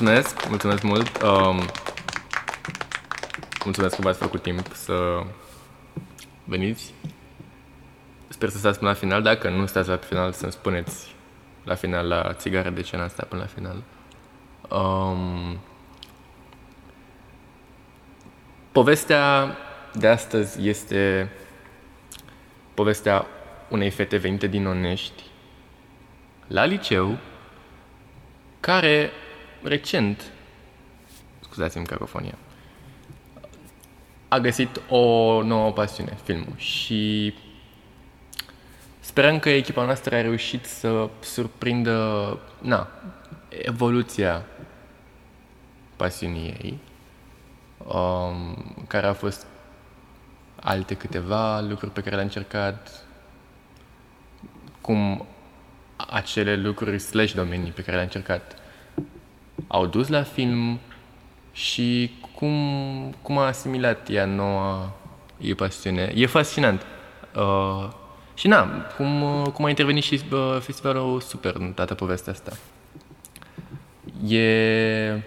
Mulțumesc, mulțumesc mult. Um, mulțumesc că v-ați făcut timp să veniți. Sper să stați până la final. Dacă nu stați la final, să-mi spuneți la final la țigară de ce n-am stat până la final. Um, povestea de astăzi este povestea unei fete venite din Onești la liceu care recent, scuzați-mi cacofonia, a găsit o nouă pasiune, filmul. Și sperăm că echipa noastră a reușit să surprindă, na, evoluția pasiunii ei, um, care au fost alte câteva lucruri pe care le-a încercat, cum acele lucruri slash domenii pe care le-a încercat au dus la film și cum, cum a asimilat ea noua e pasiune. E fascinant. Uh, și na, cum, cum a intervenit și uh, festivalul Super în toată povestea asta. E...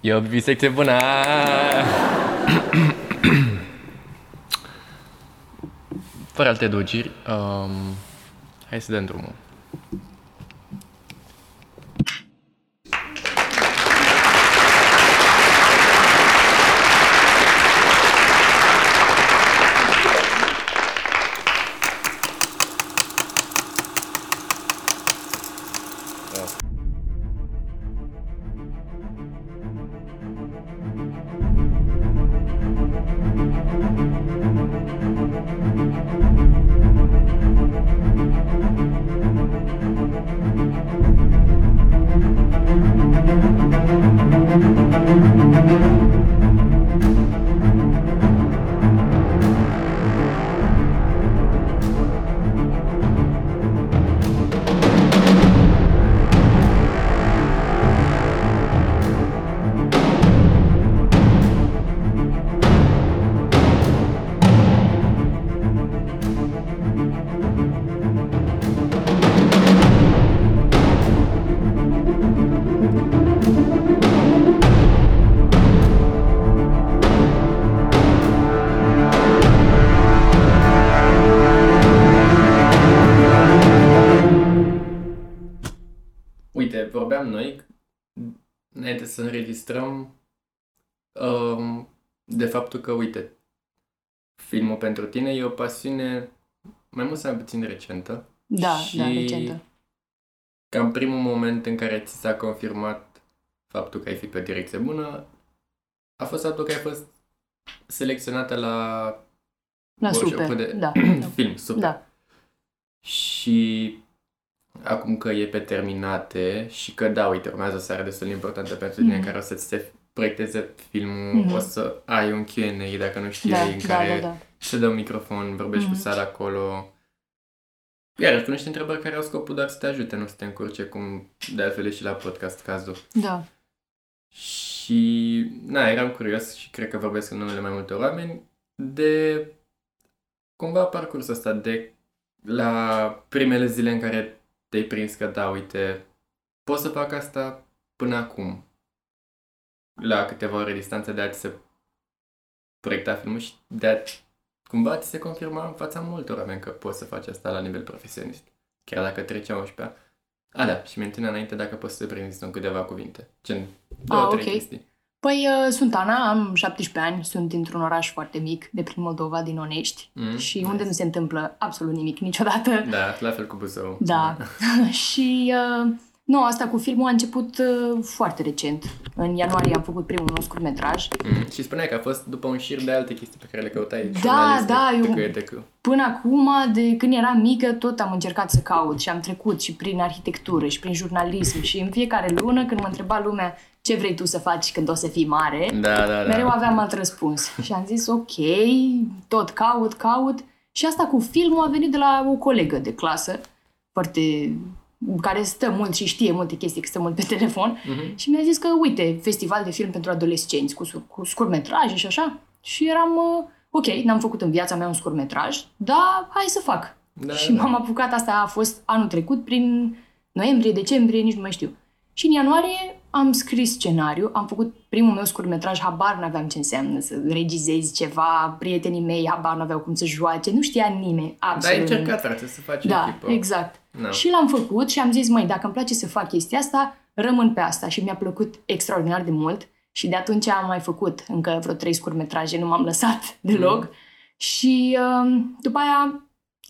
E o bisecție bună! Fără alte adăugiri, um, hai să dăm drumul. Să înregistrăm um, de faptul că, uite, filmul pentru tine e o pasiune mai mult sau mai puțin recentă. Da, și da, recentă. Cam primul moment în care ți s-a confirmat faptul că ai fi pe o direcție bună a fost faptul că ai fost selecționată la la super, de da, film, super. Da. Și acum că e pe terminate și că, da, uite, urmează o seară destul de importantă pentru tine mm-hmm. în care o să-ți se proiecteze filmul, mm-hmm. o să ai un Q&A, dacă nu știi, da, în da, care da, da. se dă un microfon, vorbești mm-hmm. cu mhm. sala acolo. Iar cu niște întrebări care au scopul doar să te ajute, nu să te încurce, cum de altfel e și la podcast cazul. Da. Și, na, eram curios și cred că vorbesc în numele mai multor oameni de cumva parcursul ăsta de la primele zile în care te-ai prins că, da, uite, pot să fac asta până acum, la câteva ore distanță de a ți se proiecta filmul și de a cumva ți se confirma în fața multor oameni că poți să faci asta la nivel profesionist. Chiar dacă trece 11 A, da, și menține înainte dacă poți să te prinzi în câteva cuvinte. Gen, două, ah, trei okay. chestii. Păi uh, sunt Ana, am 17 ani, sunt dintr-un oraș foarte mic, de prin Moldova, din Onești, mm, și nice. unde nu se întâmplă absolut nimic niciodată. Da, la fel cu Buzău. Da. și uh, nu, asta cu filmul a început uh, foarte recent. În ianuarie am făcut primul meu scurtmetraj. Mm. Și spuneai că a fost după un șir de alte chestii pe care le căutai. Da, da, eu până acum, de când eram mică, tot am încercat să caut și am trecut și prin arhitectură și prin jurnalism și în fiecare lună când mă întreba lumea ce vrei tu să faci când o să fii mare, da, da, da. mereu aveam alt răspuns. și am zis, ok, tot caut, caut. Și asta cu filmul a venit de la o colegă de clasă, foarte care stă mult și știe multe chestii, că stă mult pe telefon, Mhm. și mi-a zis că, uite, festival de film pentru adolescenți cu, sur- cu scurtmetraje și așa. Și eram, uh, ok, n-am făcut în viața mea un scurtmetraj, dar hai să fac. Da, și da. m-am apucat, asta a fost anul trecut, prin noiembrie, decembrie, nici nu mai știu. Și în ianuarie am scris scenariu, am făcut primul meu scurtmetraj, habar n-aveam ce înseamnă să regizezi ceva, prietenii mei habar n-aveau cum să joace, nu știa nimeni, Dar ai absolut nimeni. încercat, frate, să faci Da, echipă. exact. Da. Și l-am făcut și am zis, măi, dacă îmi place să fac chestia asta, rămân pe asta și mi-a plăcut extraordinar de mult și de atunci am mai făcut încă vreo trei scurtmetraje, nu m-am lăsat deloc. Și um, după aia,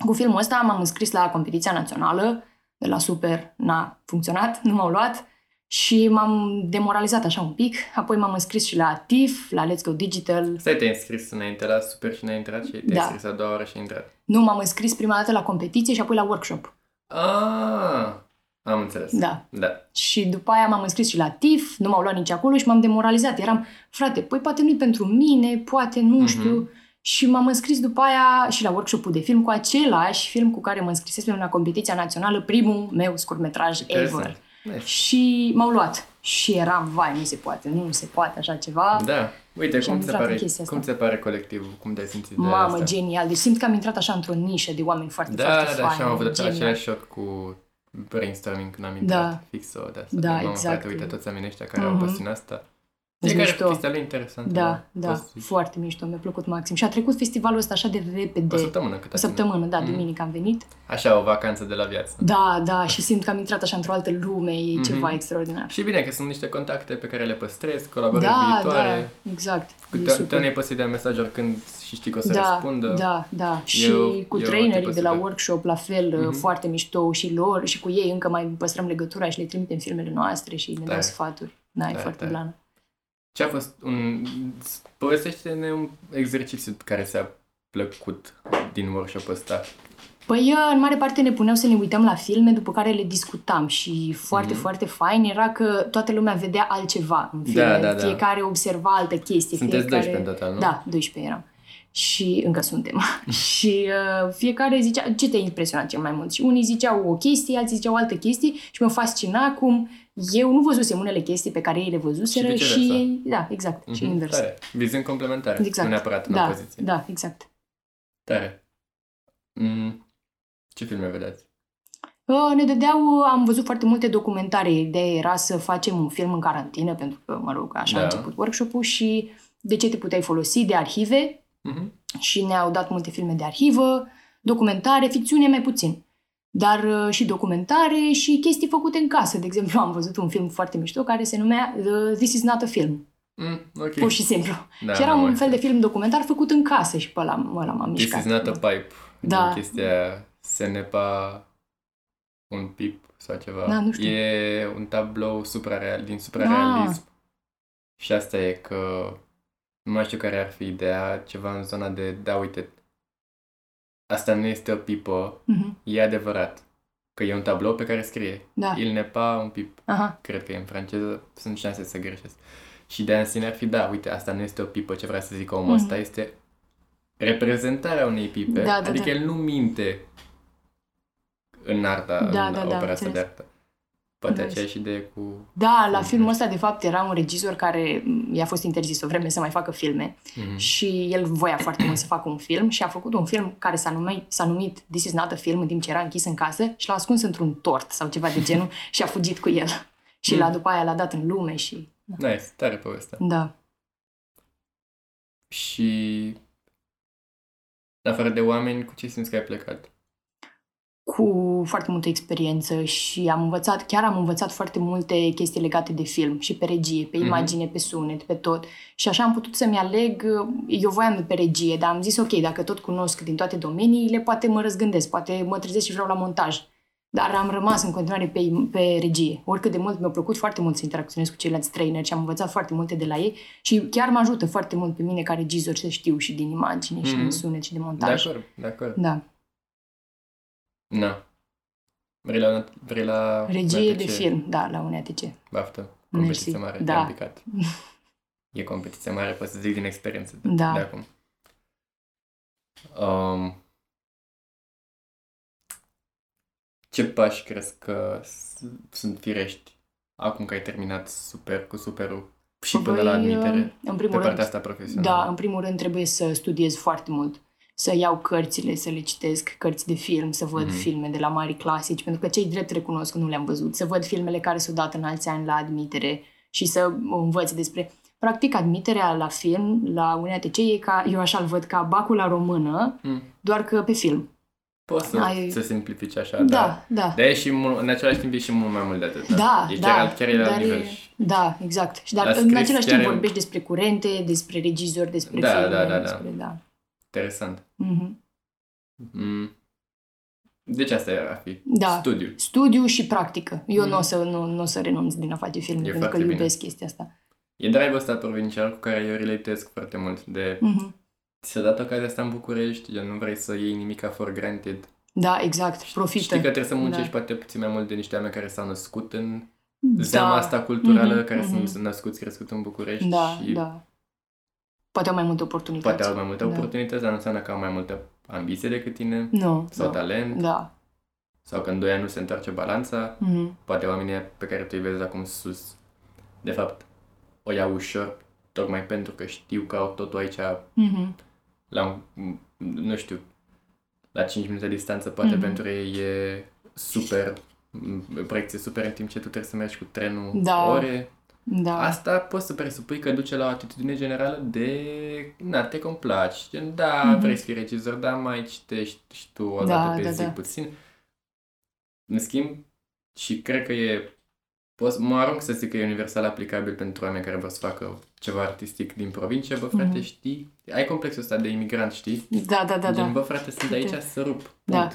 cu filmul ăsta m-am înscris la competiția națională, de la Super n-a funcționat, nu m-au luat și m-am demoralizat așa un pic. Apoi m-am înscris și la TIFF, la Let's Go Digital. Stai, te-ai înscris înainte la super și n-ai intrat și te-ai Da. înscris a doua oară și ai intrat. Nu, m-am înscris prima dată la competiție și apoi la workshop. Ah, am înțeles. Da. Da. Și după aia m-am înscris și la TIF, nu m-au luat nici acolo și m-am demoralizat. Eram, frate, păi poate nu-i pentru mine, poate nu Mhm. știu. Și m-am înscris după aia și la workshop-ul de film cu același film cu care mă înscrisesem la competiția națională, primul meu scurtmetraj ever. Interesant. Nice. Și m-au luat. Și eram, vai, nu se poate, nu se poate așa ceva. Da. Uite, Și am cum ți, se intrat în pare, chestia asta. cum ți se pare colectivul? Cum te-ai simțit de Mamă, asta? genial. Deci simt că am intrat așa într-o nișă de oameni foarte, Da, foarte da, da, faini. și am avut genial. același shot cu brainstorming când am intrat Da. fix o de asta. Da, Mamă, exact. Frate, uite, toți oamenii ăștia care Mhm. au pasiunea asta. Deci Fiecare mișto. chestia lui interesantă. Da, da, Poți- foarte mișto, mi-a plăcut maxim. Și a trecut festivalul ăsta așa de repede. O săptămână cât O a ținut. săptămână, da, Mhm. duminică am venit. Așa, o vacanță de la viață. Da, da, și simt că am intrat așa într-o altă lume, e Mhm. ceva extraordinar. Și bine că sunt niște contacte pe care le păstrezi, colaborări Da, viitoare. da, exact. Cu E te, super. te ne-ai păsit de mesaj oricând și știi că o să da, răspundă. da, da. Și Eu- cu eu trainerii te de la păstrez. workshop, la fel, Mhm. foarte mișto și lor și cu ei încă mai păstrăm legătura și le trimitem filmele noastre și ne dau Tare. sfaturi. Da, e Tare, foarte tare. blană. Ce a fost un... Povestește-ne un exercițiu care ți-a plăcut din workshop-ul ăsta. Păi, în mare parte ne puneau să ne uităm la filme, după care le discutam și foarte, Mhm. foarte fain era că toată lumea vedea altceva în filme. Da, da, da. Fiecare observa altă chestie. Sunteți fiecare... 12 în total, nu? Da, 12 eram. Și încă suntem. și uh, fiecare zicea ce te-a impresionat cel mai mult. Și unii ziceau o chestie, alții ziceau altă chestie și mă fascina cum eu nu văzusem unele chestii pe care ei le văzuseră Și și, viceversa. ei, da, exact, și Mhm, invers. Tare. Viziuni complementare, Exact. nu neapărat în Da, opoziție. da, exact. Tare. Mm. Ce filme vedeți? Uh, Ne dădeau, am văzut foarte multe documentare. Ideea era să facem un film în carantină, pentru că, mă rog, așa Da. a început workshop-ul și de ce te puteai folosi, de arhive Mhm. și ne-au dat multe filme de arhivă, documentare, ficțiune mai puțin. Dar uh, și documentare și chestii făcute în casă. De exemplu, am văzut un film foarte mișto care se numea uh, This is not a film, Mm, ok. pur și simplu. Da, și era am un mai- fel de film documentar făcut în casă și pe ăla, ăla m-am This mișcat. is not a pipe. Da. Din chestia se nepa un pip sau ceva. Da, nu știu. E un tablou suprareal, din Ah. suprarealism. Și asta e că nu mai știu care ar fi ideea, ceva în zona de, da, uite, asta nu este o pipă, Mhm, e adevărat. Că e un tablou pe care scrie. Da. Il n'est pas un pip. Aha. Cred că e în franceză, sunt șanse să greșesc. Și de în sine ar fi, da, uite, asta nu este o pipă, ce vrea să zic omul Mhm. ăsta, este reprezentarea unei pipe. Da, da, adică da. el nu minte în arta, Da, în da, da, opera asta de înțeles. artă. Poate Nice. aceeași idee cu... Da, la Cu- filmul ăsta, de fapt, era un regizor care m, i-a fost interzis o vreme să mai facă filme Mhm. și el voia foarte mult să facă un film și a făcut un film care s-a numit, s-a numit This is not a film în timp ce era închis în casă și l-a ascuns într-un tort sau ceva de genul și a fugit cu el. Și Mm. la după aia l-a dat în lume și... Nice, tare povestea. Da. Și... În afară de oameni, cu ce simți că ai plecat? Cu foarte multă experiență și am învățat, chiar am învățat foarte multe chestii legate de film și pe regie, pe Mhm. imagine, pe sunet, pe tot. Și așa am putut să-mi aleg, eu voiam pe regie, dar am zis ok, dacă tot cunosc din toate domeniile, poate mă răzgândesc, poate mă trezesc și vreau la montaj. Dar am rămas în continuare pe, pe regie. Oricât de mult mi-a plăcut foarte mult să interacționez cu ceilalți traineri și am învățat foarte multe de la ei și chiar mă ajută foarte mult pe mine ca regizor să știu și din imagine și Mhm. din sunet și de De montaj. acord, de acord. Da. Na. Vrei la, vrei la Regie de UATC? film, da, la UNATC. Baftă. Competiție Mersi. mare, Da. te-am picat. E competiție mare, pot să zic din experiență de, Da. de acum. Um, ce pași crezi că s- sunt firești acum că ai terminat super cu superul și până Păi, la admitere În pe primul rând, partea asta profesională? Da, în primul rând trebuie să studiez foarte mult. Să iau cărțile, să le citesc, cărți de film, să văd Mhm. filme de la mari clasici, pentru că cei drept recunosc că nu le-am văzut. Să văd filmele care s-au dat în alți ani la admitere și să învăț despre... Practic, admiterea la film, la UNATC, e ca, eu așa-l văd, ca bacul la română, Mm. doar că pe film. Poți să, Ai- să simplifici așa, Da, da. da. Dar e și mult, în același timp e și mult mai mult de atât. Da, e da, chiar, alt- chiar e la dar nivel. e- Da, exact. Și dar Dar în scris același chiar timp e- vorbești despre curente, despre regizori, despre Da, filme, da, da, da. despre... Da. Interesant. Mhm. Mm. Deci asta ar fi. Da. Studiu. Studiu și practică. Eu Mhm. nu o să, nu, nu o să renunț din a face filme, E pentru că foarte bine. iubesc chestia asta. E drive-ul ăsta provincial cu care eu relatez foarte mult. De Mhm. ți-a dat ocazia asta în București, gen nu vrei să iei nimic ca for granted. Da, exact. Profită. Știi că trebuie să muncești Da. poate puțin mai mult de niște oameni care s-au născut în zeama da. asta culturală, Mhm, care mhm. sunt născuți, crescuți în București Da, și da. Poate au mai multe oportunități. poate au mai multe Da. oportunități, dar nu înseamnă că au mai multă ambiție decât tine Nu. sau nu. talent Da. sau că în doi ani nu se întoarce balanța. Mhm. Poate oamenii pe care tu îi vezi acum sus, de fapt, o iau ușor, tocmai pentru că știu că au totul aici Mhm. la, un- nu știu, la 5 minute distanță, poate Mhm. pentru ei e super, m, proiecție super, în timp ce tu trebuie să mergi cu trenul Da. ore. Da. Asta poți să presupui că duce la o atitudine generală de, na, te complaci, gen, da, Mhm. vrei să fii regizor, da, mai citești și tu o Da, dată pe da, zi da. puțin. În schimb, și cred că e, pot, mă arunc să zic că e universal aplicabil pentru oameni care vor să facă ceva artistic din provincie, bă, frate, Mhm. știi, ai complexul ăsta de imigrant, știi? Da, da, da, Gen, da. bă, frate, sunt Uite. aici să rup. Punct. Da,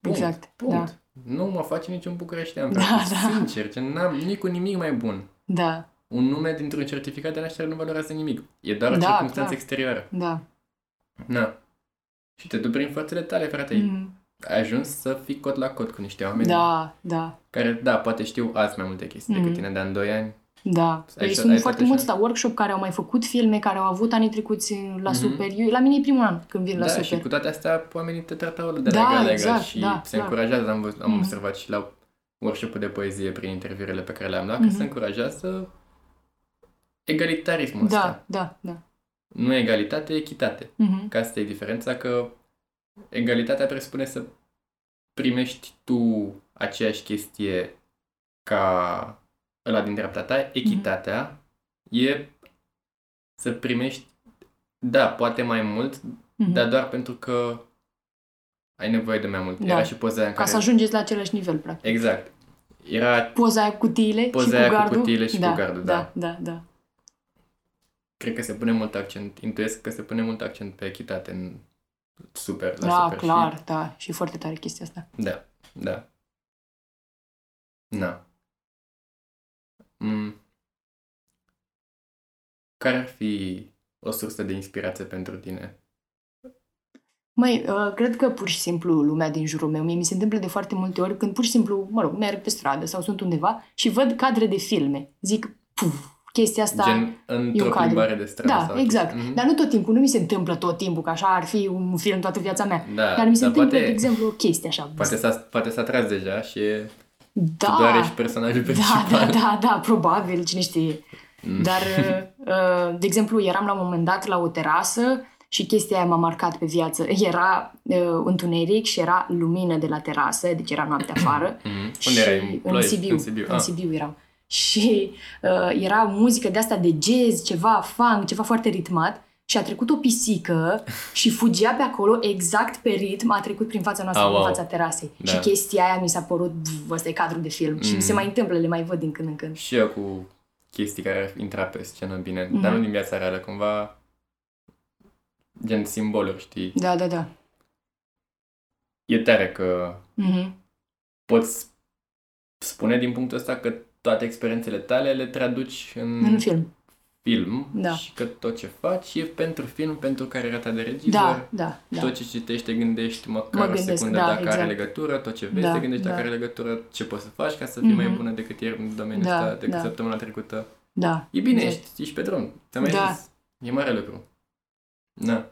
Punct. exact, Punct. da. Nu mă face niciun bucureștean, Da, frate, da. sincer, gen, n-am nici cu nimic mai bun. Da, Un nume dintr-un certificat de naștere nu valorează nimic. E doar o Da, circunstanță clar. exterioară. da. Na. Și te duci prin forțele tale, frate. Mm. Mhm. Ai ajuns să fii cot la cot cu niște oameni Da, da, care, da, poate știu azi mai multe chestii Mhm. decât tine, dar în 2 ani da. Ai Păi și- sunt ai foarte tot mulți așa? la workshop care au mai făcut filme, care au avut anii trecuți la Mhm. super. Eu, la mine e primul an când vin la da, super. și cu toate astea oamenii te tratau de Da, la galega exact, și da, se clar. încurajează, am, văzut, am Mhm. observat și la workshop de poezie prin interviurile pe care le-am luat, că Mhm. se încurajează egalitarismul Da, ăsta. da, da. Nu egalitate, echitate. Mhm. Ca asta e diferența, că egalitatea presupune să primești tu aceeași chestie ca ăla din dreapta ta. Echitatea e să primești, da, poate mai mult, Mhm. dar doar pentru că ai nevoie de mai mult. Da. Era și poza aia în Ca care... să ajungeți la același nivel, practic. Exact. Era, Poza aia cu cutiile Poza și cu aia cu gardul. cutiile și cu da, gardul, da. Da, da, cred că se pune mult accent, intuiesc că se pune mult accent pe echitate în super, la Da, super. clar, Și, da. Și foarte tare chestia asta. da, da. Na. Mm. Care ar fi o sursă de inspirație pentru tine? Măi, uh, cred că pur și simplu lumea din jurul meu, mie mi se întâmplă de foarte multe ori când pur și simplu, mă rog, merg pe stradă sau sunt undeva și văd cadre de filme. Zic, puf, chestia asta... Gen într-o cadru. plimbare de stradă? da, sau exact. Mhm. Dar nu tot timpul, nu mi se întâmplă tot timpul, că așa ar fi un film toată viața mea. Da, Dar mi se dar întâmplă, poate, de exemplu, o chestie așa. poate, s-a, poate s-a tras deja și e, da, tu doar ești personajul da, principal. da, da, da, probabil, cine știe. Mm. Dar, uh, de exemplu, eram la un moment dat la o terasă și chestia aia m-a marcat pe viață. Era uh, întuneric și era lumină de la terasă, deci era noapte afară. Mhm. și Unde erai? În Ploiești? Sibiu. În Sibiu. În Ah. Sibiu eram. Și uh, era muzică de asta de jazz, ceva funk, ceva foarte ritmat. Și a trecut o pisică și fugea pe acolo exact pe ritm, a trecut prin fața noastră, Ah, prin wow. fața terasei. Da. Și chestia aia mi s-a părut, "Buf, ăsta e cadrul de film. Și Mm. se mai întâmplă, le mai văd din când în când. Și eu cu chestii care ar intra pe scenă bine, Mhm. dar nu din viața reală, cumva gen simboluri, știi? Da, da, da. E tare că Mhm. poți spune din punctul ăsta că toate experiențele tale le traduci în, În film. film Da. și că tot ce faci e pentru film, pentru cariera ta de regizor. Da, da, da. Tot ce citești te gândești măcar Mă o gândesc, secundă da, dacă exact. are legătură, tot ce vezi Da, te gândești dacă da. are legătură, ce poți să faci ca să fii mai Mhm. bună decât ieri în domeniul Da, ăsta, decât da. săptămâna trecută. Da. E bine, exact. ești, ești pe drum. Ți-am mai Da. zis. E mare lucru. Da.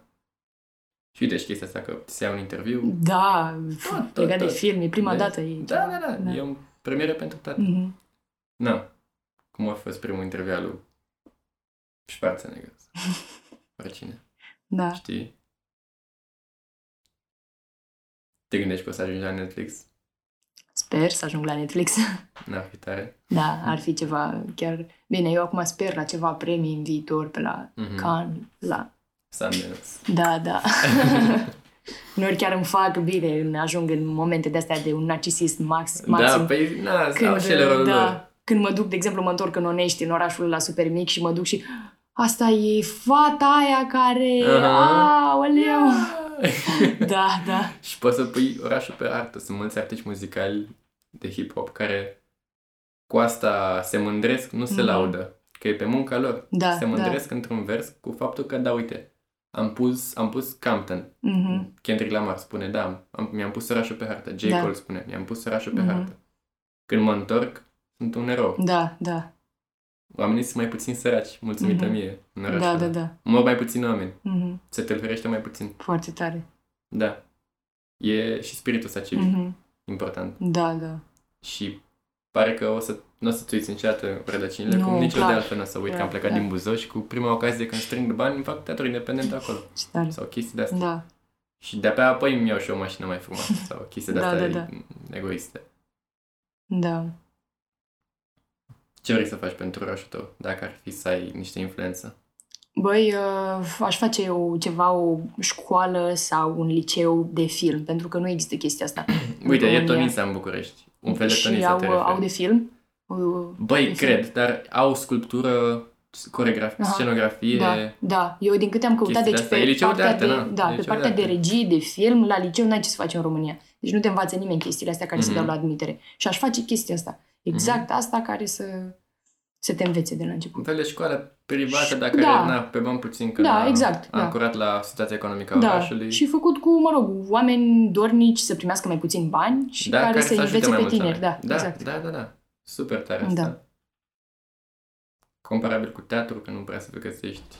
Și uite și chestia asta că ți ia un interviu. Da, Tot, tot, legat de tot. film, e prima Vezi? dată. E Da, da, da, Da. E o premieră pentru tată. Mhm. Na. Cum a fost primul interviu al lui Schwarzenegger? Oricine. Da. Știi? Te gândești că o să ajungi la Netflix? Sper să ajung la Netflix. N-ar fi tare. Da, ar fi ceva chiar... Bine, eu acum sper la ceva premii în viitor pe la Mhm. Cannes, la... Sundance. Da, da. Uneori chiar îmi fac bine, în- ajung în momente de-astea de un narcisist max, maxim. Da, păi, na, au și ele rolul da, lor. când mă duc, de exemplu, mă întorc în Onești, în orașul la super mic și mă duc și asta e fata aia care... Aha. Aoleu! Da, da. și poți să pui orașul pe artă. Sunt mulți artiști muzicali de hip-hop care cu asta se mândresc, nu se Mhm. laudă. Că e pe munca lor. Da, se mândresc într-un vers cu faptul că, da, uite, am pus, am pus Compton. Mhm. Kendrick Lamar spune, da, am, mi-am pus orașul pe hartă. J. Da. Cole spune, mi-am pus orașul pe Mhm. hartă. Când mă întorc, sunt un erou. Da, da. Oamenii sunt mai puțin săraci, mulțumită Mhm. mie, în orașul Da, ăla. da, da. Mor mai puțin oameni. Mhm. Se tâlhărește mai puțin. Foarte tare. Da. E și spiritul ăsta civic Mhm. important. Da, da. Și pare că o să, nu o să-ți uiți niciodată rădăcinile, Nu, cum nici eu clar. de altfel nu o să uit că am plecat Clar, din Buzău și cu prima ocazie când strâng bani îmi fac teatru independent acolo. Ce tare. Sau chestii de astea. Da. Și de-abia apoi îmi iau și o mașină mai frumoasă sau chestii de Da, astea da, egoiste. Da. Ce vrei să faci pentru orașul tău, dacă ar fi să ai niște influență? Băi, uh, aș face eu ceva, o școală sau un liceu de film, pentru că nu există chestia asta. Uite, e România. Tonisa în București. Un fel de și Tonisa au, te au de referi. film? Uh, Băi, de cred, dar au sculptură, coregrafie, Aha. scenografie. Da, da. Eu din câte am căutat, chestii deci de-astea. pe E liceu de partea arte, de, na. da, E pe liceu de partea de, arte. regie, de film, la liceu n-ai ce să faci în România. Deci nu te învață nimeni chestiile astea care se Mhm. dau la admitere. Și aș face chestia asta. Exact asta care să, să te învețe de la Un început. fel de școală privată, Și- dar da. care, na, pe bani puțin, că Da, n-a exact, da. ancorat la situația economică a Da, orașului. și făcut cu, mă rog, oameni dornici să primească mai puțin bani și da, care, să ajute învețe mai pe mulți tineri. Da, oameni. da, exact. da, da, da. Super tare Da. asta. Comparabil cu teatru, că nu prea să te găsești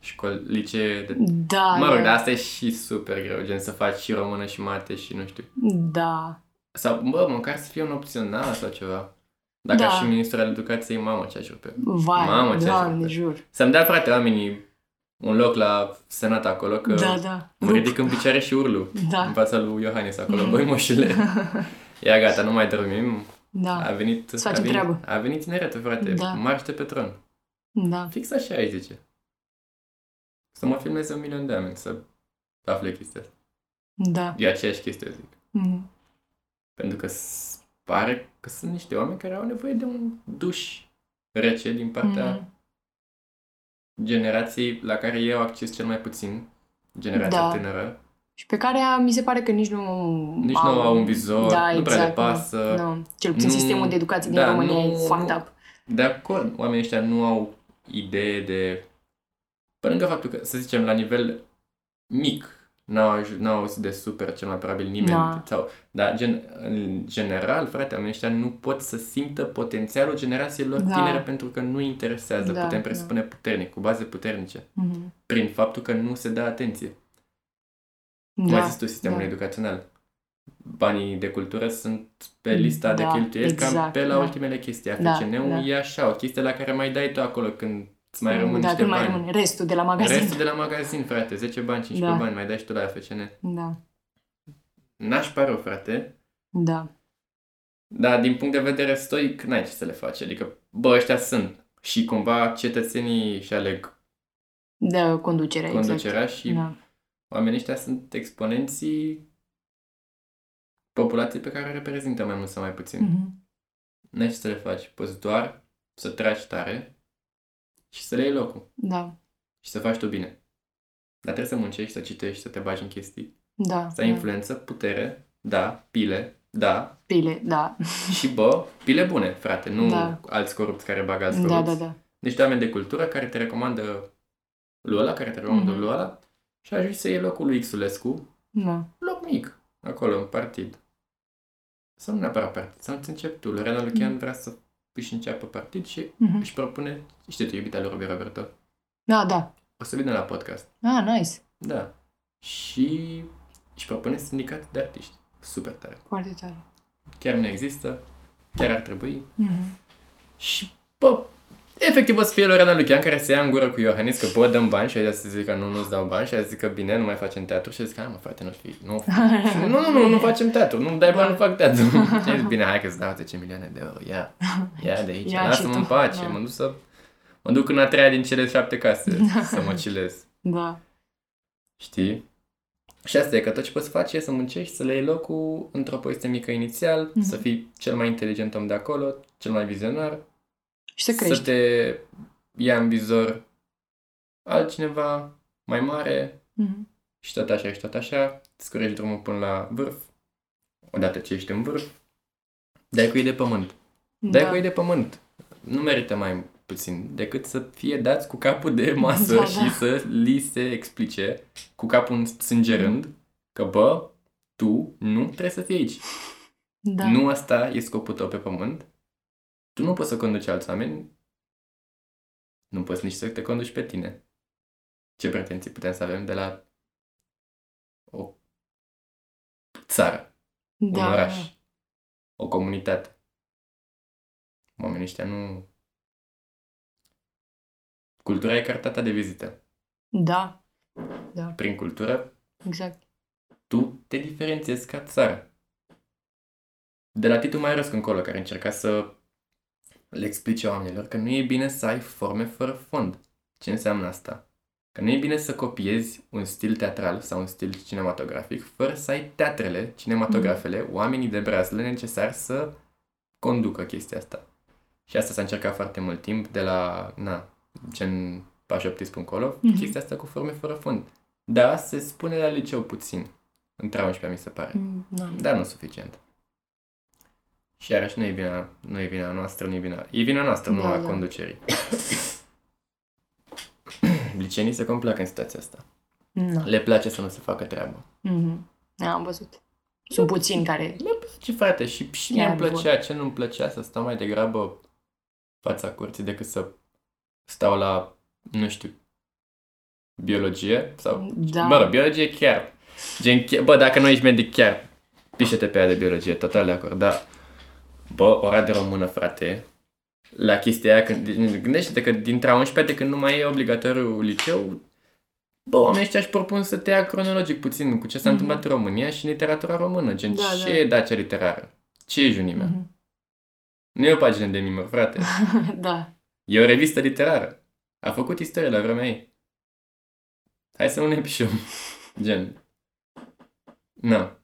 școli, licee de... Da, Mă rog, da, dar asta e și super greu, gen să faci și română și mate și nu știu. da, Sau, bă, măcar să fie un opțional sau ceva. Dacă Da. aș fi ministrul al educației, mamă, ce aș rupe. vai, Mamă, ce doamne, aș jur. Să-mi dea, frate, oamenii un loc la senat acolo, că Da, da. mă ridic în picioare și urlu Da. în fața lui Iohannis acolo. Băi, moșule, ia gata, nu mai dormim. Da, A venit, Să a facem venit, treabă. a venit tineretul, frate. Da. Marște pe tron. da, Fix așa ai zice. Să mă filmeze un milion de oameni să afle chestia asta. da. E aceeași chestie, zic. Mhm. Pentru că s- pare că sunt niște oameni care au nevoie de un duș rece din partea Mhm. generației la care ei au acces cel mai puțin, generația Da. tânără. Și pe care mi se pare că nici nu Nici nu au un vizor, da, nu prea exact, le pasă. Nu. Cel puțin Nu- sistemul de educație din da, România nu- e fucked up. De acord, oamenii ăștia nu au idee de... Pe lângă faptul că, să zicem, la nivel mic, n-au, aj- n-au auzit de super cel mai probabil nimeni. Da. Sau, dar gen, în general, frate, oamenii ăștia nu pot să simtă potențialul generației lor Da. tinere pentru că nu interesează, Da, putem presupune puternic, cu baze puternice, Mhm. prin faptul că nu se dă atenție. Cum ai Da, zis tu, sistemul da. educațional. Banii de cultură sunt pe lista de Da, cheltuieli cam exact, pe la da. ultimele chestii. Da, AFCN-ul da. e așa, o chestie la care mai dai tu acolo când îți mai rămân da, niște când mai bani. rămâne restul de la magazin. Restul de la magazin, frate, 10 bani, 15 Da. bani, mai dai și tu la AFCN. Da, N-aș pare rău, frate, da, dar din punct de vedere stoic n-ai ce să le faci. Adică, bă, ăștia sunt. Și cumva cetățenii și aleg da, conducerea, conducerea exact. și Da. Oamenii ăștia sunt exponenții populației pe care o reprezintă mai mult sau mai puțin. Mhm. N-ai ce să le faci. Poți doar să tragi tare și să le iei locul. Da, Și să faci tu bine. Dar trebuie să muncești, să citești, să te bagi în chestii. da, Să ai da. influență, putere, da, pile, da. Pile, da, Și bă, pile bune, frate, nu Da. alți corupți care bagă alți da, corupți. da, da. Niște oameni de cultură care te recomandă lui ăla, care te recomandă Mhm. lui ăla și ajungi să iei locul lui Xulescu, Da, loc mic, acolo, în partid. Sau nu neapărat partid, sau îți începi tu. Lorena Lucian vrea să își înceapă partid și Mhm. își propune, știi tu, iubita lui Robi Roberto, da, da. o să vină la podcast. Ah, nice. Da. și își propune sindicat de artiști. Super tare. Foarte tare. Chiar nu există, chiar ar trebui. Mhm. Și, bă, efectiv o să fie Lorena Lucian care se ia în gură cu Iohannis că, bă, dăm bani și ea să zică nu, nu-ți dau bani și ea zică bine, nu mai facem teatru și zic, hai mă, frate, nu fi, nu, Și, nu, nu, nu, nu facem teatru, nu dai bani, nu fac teatru. Și zic, bine, hai că-ți dau 10 milioane de euro, ia, ia de aici, Ia și lasă-mă tu. în pace, Da. mă duc să, mă duc în a treia din cele șapte case să mă cilez. Da. Știi? Și asta e că tot ce poți face e să muncești, să le iei locul într-o poveste mică inițial, Mhm. să fii cel mai inteligent om de acolo, cel mai vizionar, Și să să crești. te ia în vizor altcineva mai mare Mhm. și tot așa și tot așa, îți curești drumul până la vârf, odată ce ești în vârf, dai cu ei de pământ. Dai Da. cu ei de pământ. Nu merită mai puțin decât să fie dați cu capul de masă Da, și da. să li se explice cu capul sângerând că, bă, tu nu trebuie să fii aici. Da. Nu asta e scopul tău pe pământ. Tu nu poți să conduci alți oameni. Nu poți nici să te conduci pe tine. Ce pretenții putem să avem de la o țară, da. un oraș, o comunitate? Oamenii ăștia nu... Cultura e cartea ta de vizită. Da. Da. Prin cultură, Exact. tu te diferențiezi ca țară. De la Titu Mai încolo, care încerca să le explice oamenilor că nu e bine să ai forme fără fond. Ce înseamnă asta? Că nu e bine să copiezi un stil teatral sau un stil cinematografic fără să ai teatrele, cinematografele, oamenii de brazle necesari să conducă chestia asta. Și asta s-a încercat foarte mult timp de la, na, gen pași 18 încolo, Mhm. chestia asta cu forme fără fond. Da, se spune la liceu puțin. Între 11 mi se pare. Mm, Da. Dar nu suficient. Și iarăși nu e vina, nu e vina noastră, nu e vina... E vina noastră, nu Da, a da. conducerii. Licenii se complac în situația asta. Da. Le place să nu se facă treabă. Mhm. Da, am văzut. Sunt puțini care... Le place, frate, și, și Chiar mie îmi vor. plăcea, ce nu-mi plăcea, să stau mai degrabă fața curții decât să stau la, nu știu, biologie sau... Da. Bă, rog, biologie chiar. Gen, chiar, bă, dacă nu ești medic chiar, pișe-te pe ea de biologie, total de acord, dar bă, ora de română, frate, la chestia aia, când, gândește-te că dintre a 11 de când nu mai e obligatoriu liceu, bă, oamenii ăștia își propun să te ia cronologic puțin cu ce s-a Mhm. întâmplat în România și în literatura română, gen, Da, ce da. e Dacia literară? Ce e Junimea? Mhm. Nu e o pagină de mimă, frate. da. E o revistă literară. A făcut istorie la vremea ei. Hai să nu ne pișăm. Gen. Na.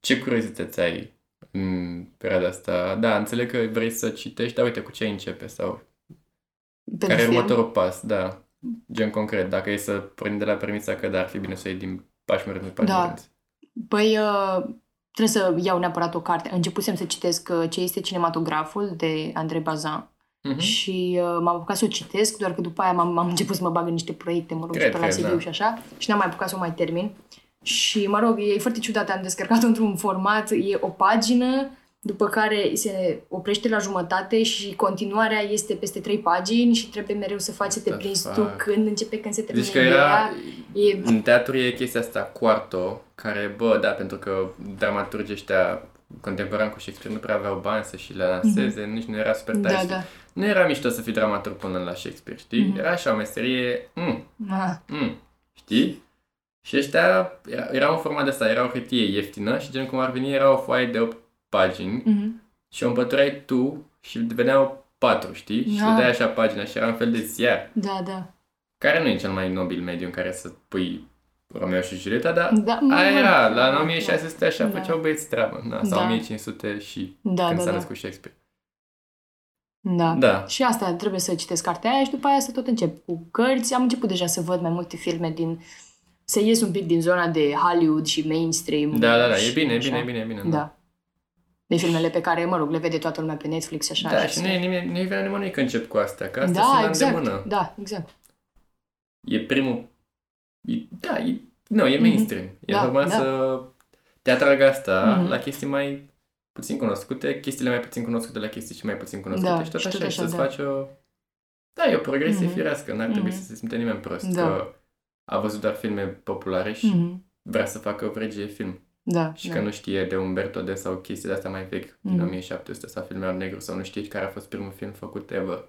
Ce curiozități ai în perioada asta? Da, înțeleg că vrei să citești, dar uite, cu ce începe? Sau Pentru care e film. următorul pas? Da. Gen concret, dacă e să pornim de la premisa că da, ar fi bine să iei din pași mărunți, pași Da. mărunți. Păi, uh, trebuie să iau neapărat o carte. Începusem să citesc uh, Ce este cinematograful de Andrei Bazin Mhm. și uh, m-am apucat să o citesc, doar că după aia m-am, m-am început să mă bag în niște proiecte, mă rog, Cred, și pe la cred, Sibiu da. și așa, și n-am mai apucat să o mai termin. Și, mă rog, e foarte ciudat, am descărcat într-un format, e o pagină, după care se oprește la jumătate și continuarea este peste trei pagini și trebuie mereu să faci să te What the prinzi tu fuck? când începe, când se termină Deci că era, ideea. E în teatru e chestia asta, quarto, care, bă, da, pentru că dramaturgii ăștia contemporani cu Shakespeare nu prea aveau bani să și le lanseze, nici nu era super tare. Da, știi? da. Nu era mișto să fii dramaturg până la Shakespeare, știi? Mhm. Era așa o meserie, mm, Ah, mm, știi? Și ăștia, era, era un format de asta, era o hârtie ieftină și gen cum ar veni era o foaie de 8 pagini mhm. și o împăturai tu și veneau patru, știi? Și Da. le dai așa pagina și era un fel de ziar, Da, da. care nu e cel mai nobil mediu în care să pui Romeo și Julieta, dar Da, Aia mă, era, da, la 1600 așa Da. făceau băieți treabă, da, sau Da. 1500 și Da, când da, s-a da. născut Shakespeare. Da. Da. Și asta, trebuie să citesc cartea aia și după aia să tot încep cu cărți. Am început deja să văd mai multe filme din... Să ies un pic din zona de Hollywood și mainstream. Da, da, da, e și bine, e așa. bine, e bine, e bine. Da. De filmele pe care, mă rog, le vede toată lumea pe Netflix și așa. Da, și nu e, nimeni, nu e vina nimănui că încep cu astea, că astea da, sunt la exact. îndemână. Da, exact. E primul... E, da, e, nu, e Mhm. mainstream. E Da, normal da. să te atragă asta Mhm. la chestii mai puțin cunoscute, chestiile mai puțin cunoscute la chestii și mai puțin cunoscute Da, și tot și așa, tot și așa, să-ți da. faci o... Da, e o progresie Mhm. firească, n-ar trebui Mhm. să se simte nimeni prost, Da. că a văzut doar filme populare și Mhm. vrea să facă o regie film. Da, Și da. că nu știe de Umberto de sau chestii de astea mai vechi, din Mhm. 1700 sau filme al negru sau nu știe care a fost primul film făcut ever.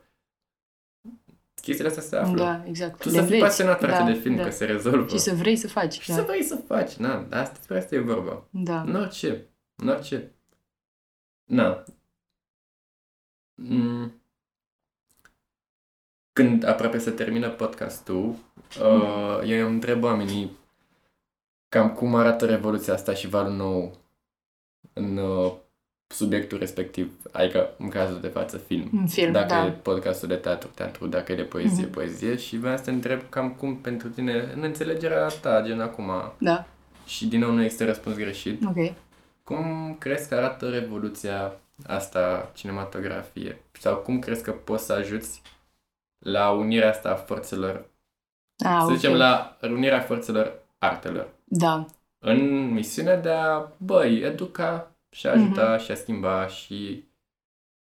Chestiile astea se află. Da, exact. Tu Le să fii înveți. pasionat, frate, Da, de film, da. că se rezolvă. Și să vrei să faci. Și da. să vrei să faci, na, dar asta, despre asta e vorba. Da. În orice, în orice. Na. Mm. Când aproape să termină podcastul, uh, eu îmi întreb oamenii cam cum arată revoluția asta și valul nou în uh, subiectul respectiv, adică în cazul de față film. În film, dacă da. e podcastul de teatru, teatru, dacă e de poezie, Mhm. poezie și vreau să te întreb cam cum pentru tine, în înțelegerea ta, gen acum, Da, și din nou nu există răspuns greșit, ok. cum crezi că arată revoluția asta cinematografie? Sau cum crezi că poți să ajuți la unirea asta a forțelor, Ah, să ok. zicem la unirea forțelor artelor? Da, În misiunea de a, băi, educa și a ajuta și a schimba și,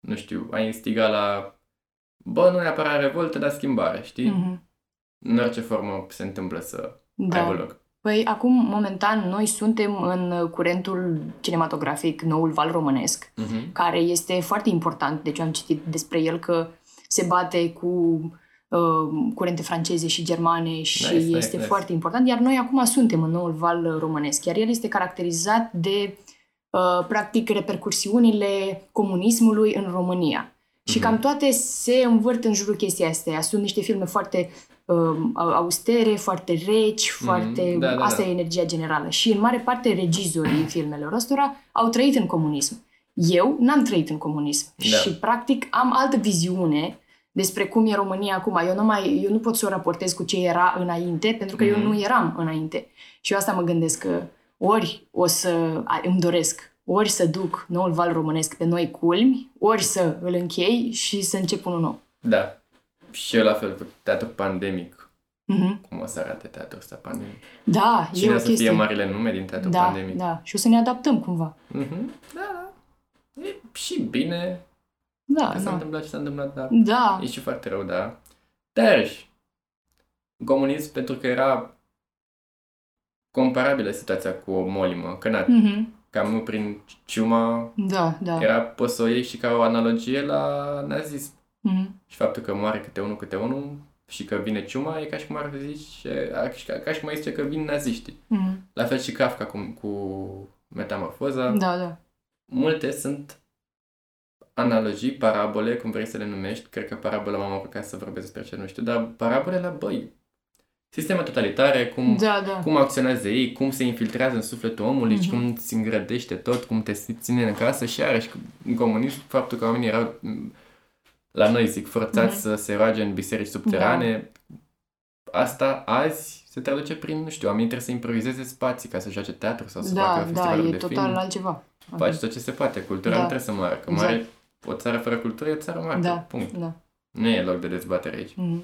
nu știu, a instiga la, bă, nu neapărat revoltă, dar schimbare, știi? mhm. În orice formă se întâmplă să aibă da. loc. Păi acum, momentan, noi suntem în curentul cinematografic Noul Val Românesc, Mhm. care este foarte important. Deci eu am citit despre el că se bate cu uh, curente franceze și germane și Nice, nice, este nice. foarte important. Iar noi acum suntem în Noul Val Românesc, iar el este caracterizat de, uh, practic, repercursiunile comunismului în România. Și Mhm. cam toate se învârt în jurul chestii astea. Sunt niște filme foarte uh, austere, foarte reci, foarte... Da, da, Asta da. e energia generală. Și în mare parte regizorii filmelor ăstora au trăit în comunism. Eu n-am trăit în comunism Da. și practic am altă viziune despre cum e România acum. Eu nu, mai, eu nu pot să o raportez cu ce era înainte, pentru că eu Mhm. nu eram înainte. Și eu asta mă gândesc că ori o să a, îmi doresc ori să duc noul val românesc pe noi culmi, ori să îl închei și să încep unul nou. Da. Și eu la fel cu teatru pandemic. Mhm. Cum o să arate teatrul ăsta pandemic? Da, e Cine o o să chestie. fie marile nume din teatru da, pandemic? da. Și o să ne adaptăm cumva. Mhm. Da, da. E și bine Da, că s-a da. întâmplat ce s-a întâmplat, dar Da, e și foarte rău, da. Dar și comunism pentru că era comparabilă situația cu o molimă, că na, mhm. cam prin ciuma da, da. era, poți să o iei și ca o analogie la nazism. Mhm. Și faptul că moare câte unul, câte unul și că vine ciuma e ca și cum ar zice, ca, ca și cum ai zice că vin naziștii. Mhm. La fel și Kafka cu, cu metamorfoza. Da, da. Multe sunt analogii, parabole, cum vrei să le numești. Cred că parabola m-am apucat să vorbesc despre ce nu știu, dar parabole la băi. Sisteme totalitare, cum, Da, da. cum acționează ei, cum se infiltrează în sufletul omului și Mhm. cum ți îngrădește tot, cum te ține în casă și iarăși în comunism faptul că oamenii erau m, la noi zic forțați Mhm. să se roage în biserici subterane. Asta azi se traduce prin, nu știu, oamenii trebuie să improvizeze spații ca să joace teatru sau să Da, facă da, festivaluri e de total film. altceva. Faci tot ce se poate. Cultura Da. nu trebuie să moară. Că Exact. moare o țară fără cultură e o țară moartă. Da, Punct. da. Nu e loc de dezbatere aici. Mhm.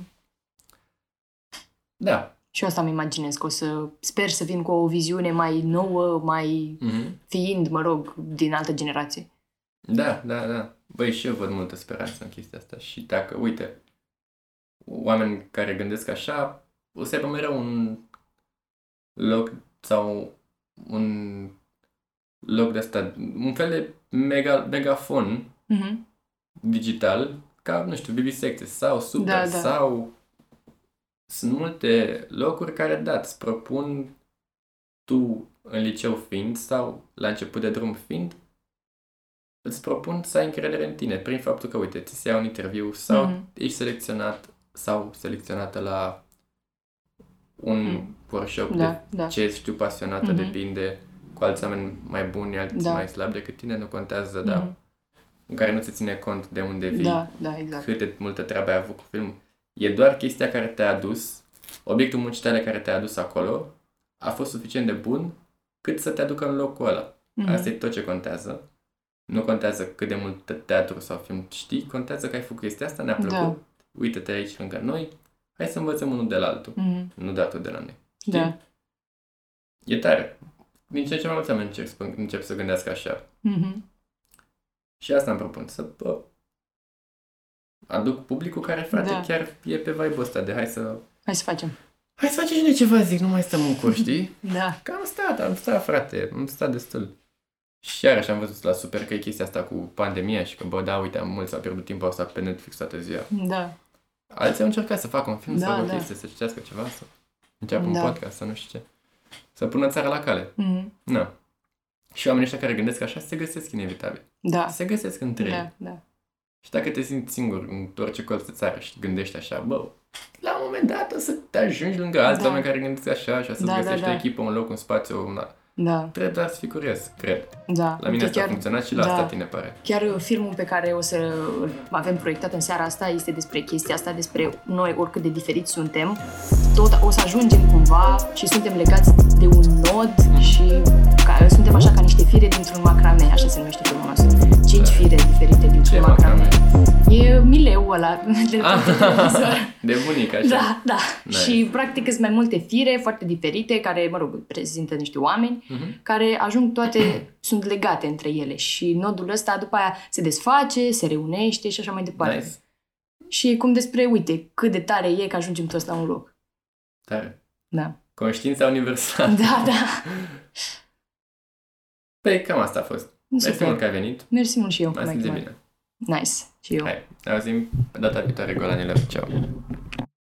Da. Și eu asta îmi imaginez, că o să sper să vin cu o viziune mai nouă, mai Mhm. fiind, mă rog, din altă generație. Da, da, da. Băi, și eu văd multă speranță în chestia asta. Și dacă, uite, oameni care gândesc așa, o să aibă mereu un loc sau un loc de asta, un fel de mega, megafon Mhm. digital, ca, nu știu, Vivisecte sau Super Da, da. sau sunt multe locuri care, da, îți propun tu în liceu fiind sau la început de drum fiind, îți propun să ai încredere în tine prin faptul că, uite, ți se ia un interviu sau Mhm. ești selecționat sau selecționată la un Mhm. workshop Da, de da. ce știu pasionată, Mhm. depinde cu alți oameni mai buni, alții Da. mai slabi decât tine, nu contează, dar Mhm. În care nu se ține cont de unde vii, Da, da, exact. cât de multă treabă ai avut cu film. E doar chestia care te-a adus, obiectul muncii tale care te-a adus acolo, a fost suficient de bun cât să te aducă în locul ăla. Mhm. Asta e tot ce contează. Nu contează cât de mult teatru sau film știi, contează că ai făcut chestia asta, ne-a plăcut, Da. uite-te aici lângă noi, hai să învățăm unul de la altul, Mhm. nu doar tu de la noi. Știi? Da. E tare. Din ce în ce mai mulți oameni încep, să- încep să gândească așa. Mhm. Și asta îmi propun, să bă, aduc publicul care, frate, Da. chiar e pe vibe ăsta de hai să, Hai să facem. hai să facem și noi ceva, zic, nu mai stăm în cur, știi? Da. Că am stat, am stat, frate, am stat destul. Și iarăși am văzut la super că e chestia asta cu pandemia și că, bă, da, uite, mulți au pierdut timpul ăsta pe Netflix toată ziua. Da. Alții au încercat să facă un film, Da, să facă o da. chestie, să citească ceva, să înceapă un Da. podcast, să nu știu ce. Să pună țara la cale. Mhm. Na. Și oamenii ăștia care gândesc așa se găsesc inevitabil. Da. Se găsesc între ei. Da, da. Și dacă te simți singur în orice colț de țară și gândești așa, bă, la un moment dat o să te ajungi lângă alți Da. oameni care gândesc așa și o să-ți Da, da, găsești da. o echipă, un loc, un spațiu, una. Da, Trebuie doar să fii curios, cred. da. La mine Uite, asta a funcționat și la da. asta tine pare. Chiar uh, filmul pe care o să îl avem proiectat în seara asta este despre chestia asta, despre noi, oricât de diferiți suntem, tot o să ajungem cumva și suntem legați de un nod și ca, suntem așa ca niște fire dintr-un macrame, așa se numește filmul nostru. Cinci Da. fire diferite Ce dintr-un macrame. macrame? E mileu ăla de la Ah, televizor. de bunic, așa. Da, da. Nice. Și practic sunt mai multe fire foarte diferite care, mă rog, prezintă niște oameni Mhm. care ajung toate, sunt legate între ele și nodul ăsta după aia se desface, se reunește și așa mai departe. Nice. Și e cum despre, uite, cât de tare e că ajungem toți la un loc. Tare. Da. Conștiința universală. Da, da. Păi, cam asta a fost. Mersi Super. mult că ai venit. Mersi mult și eu. Mai simți de Mike. bine. Nice. Și eu. Hai, ne auzim pe data viitoare, Golanele. Ceau.